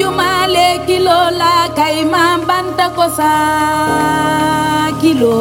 jumale kilo la kay ma banta kilo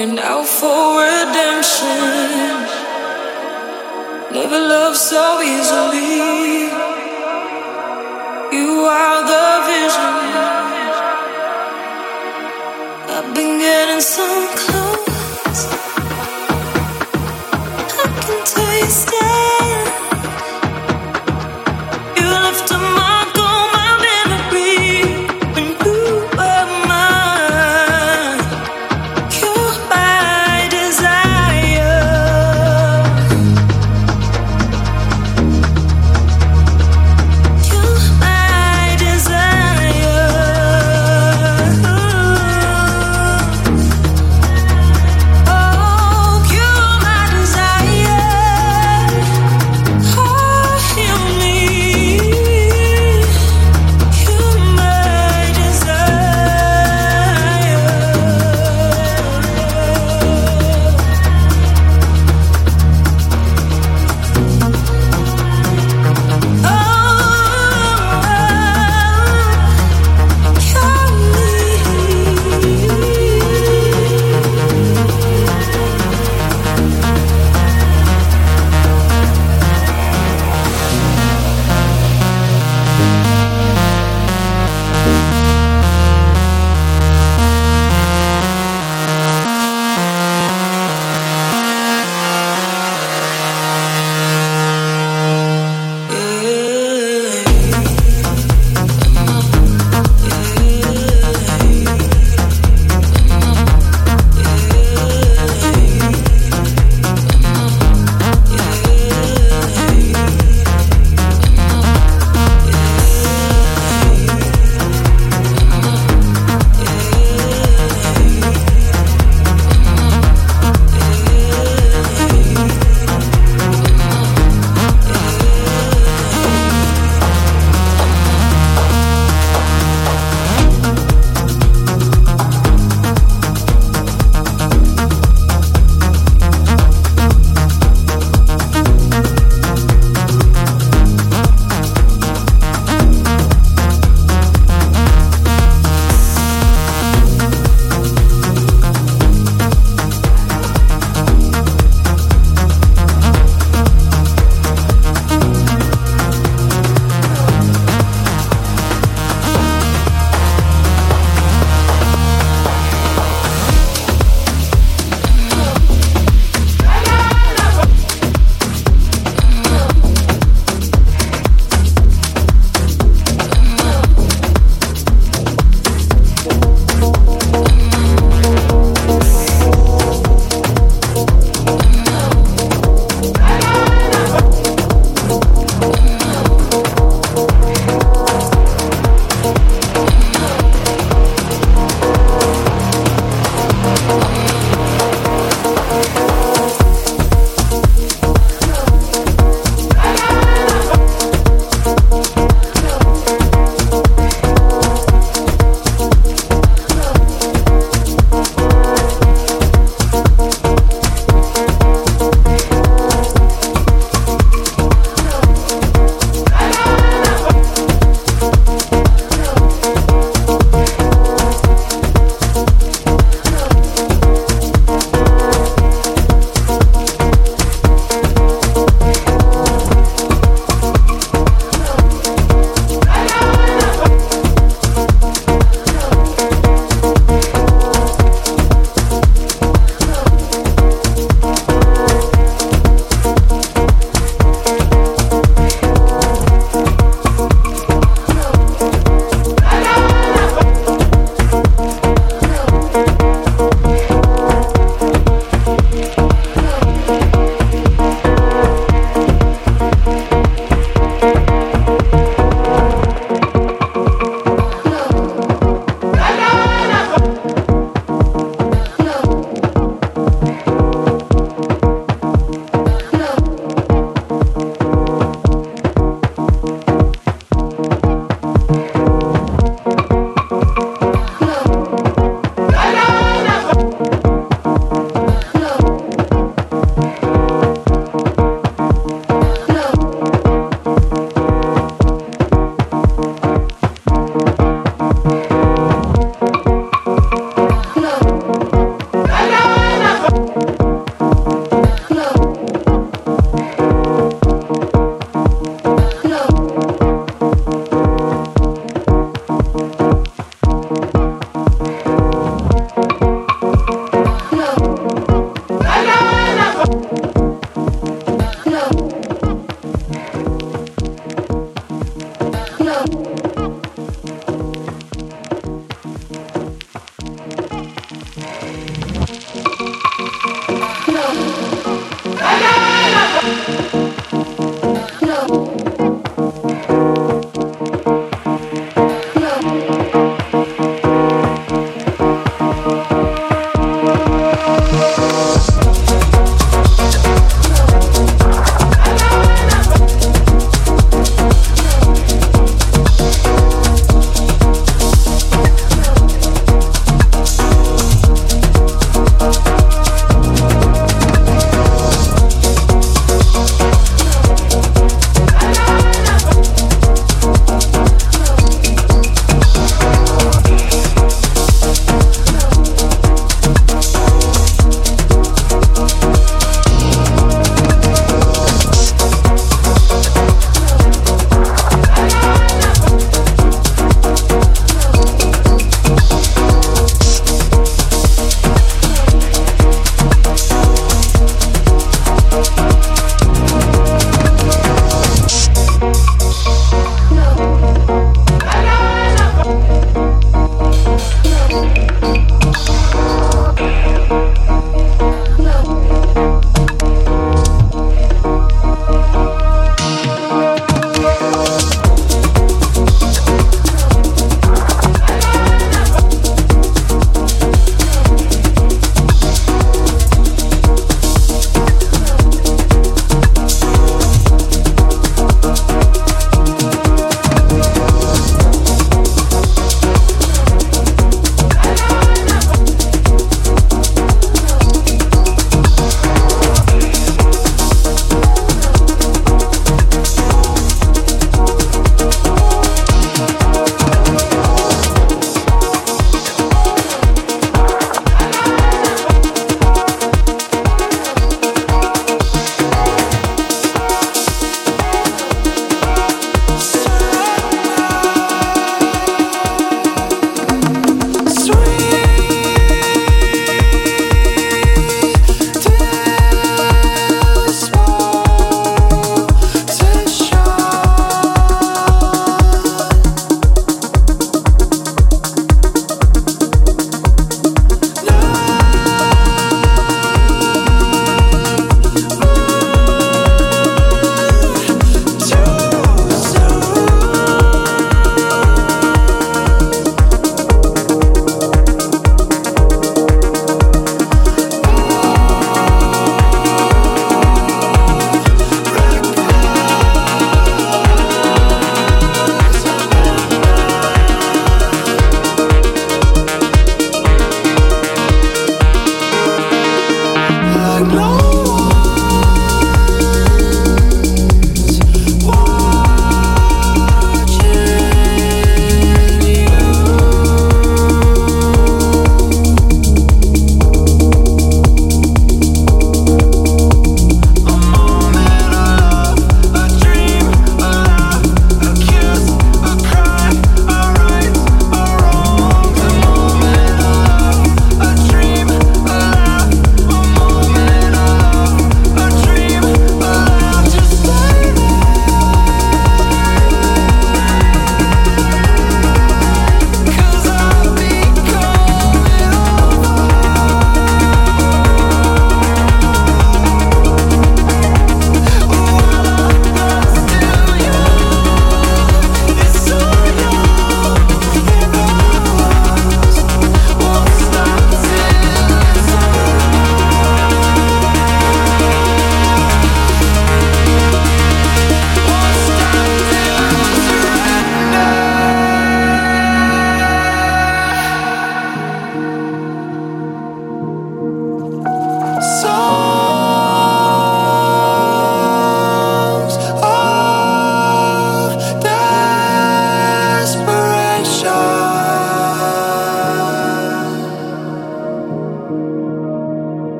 Holding out for redemption. Never loved so easily. You are the vision. I've been getting so close. I can taste it.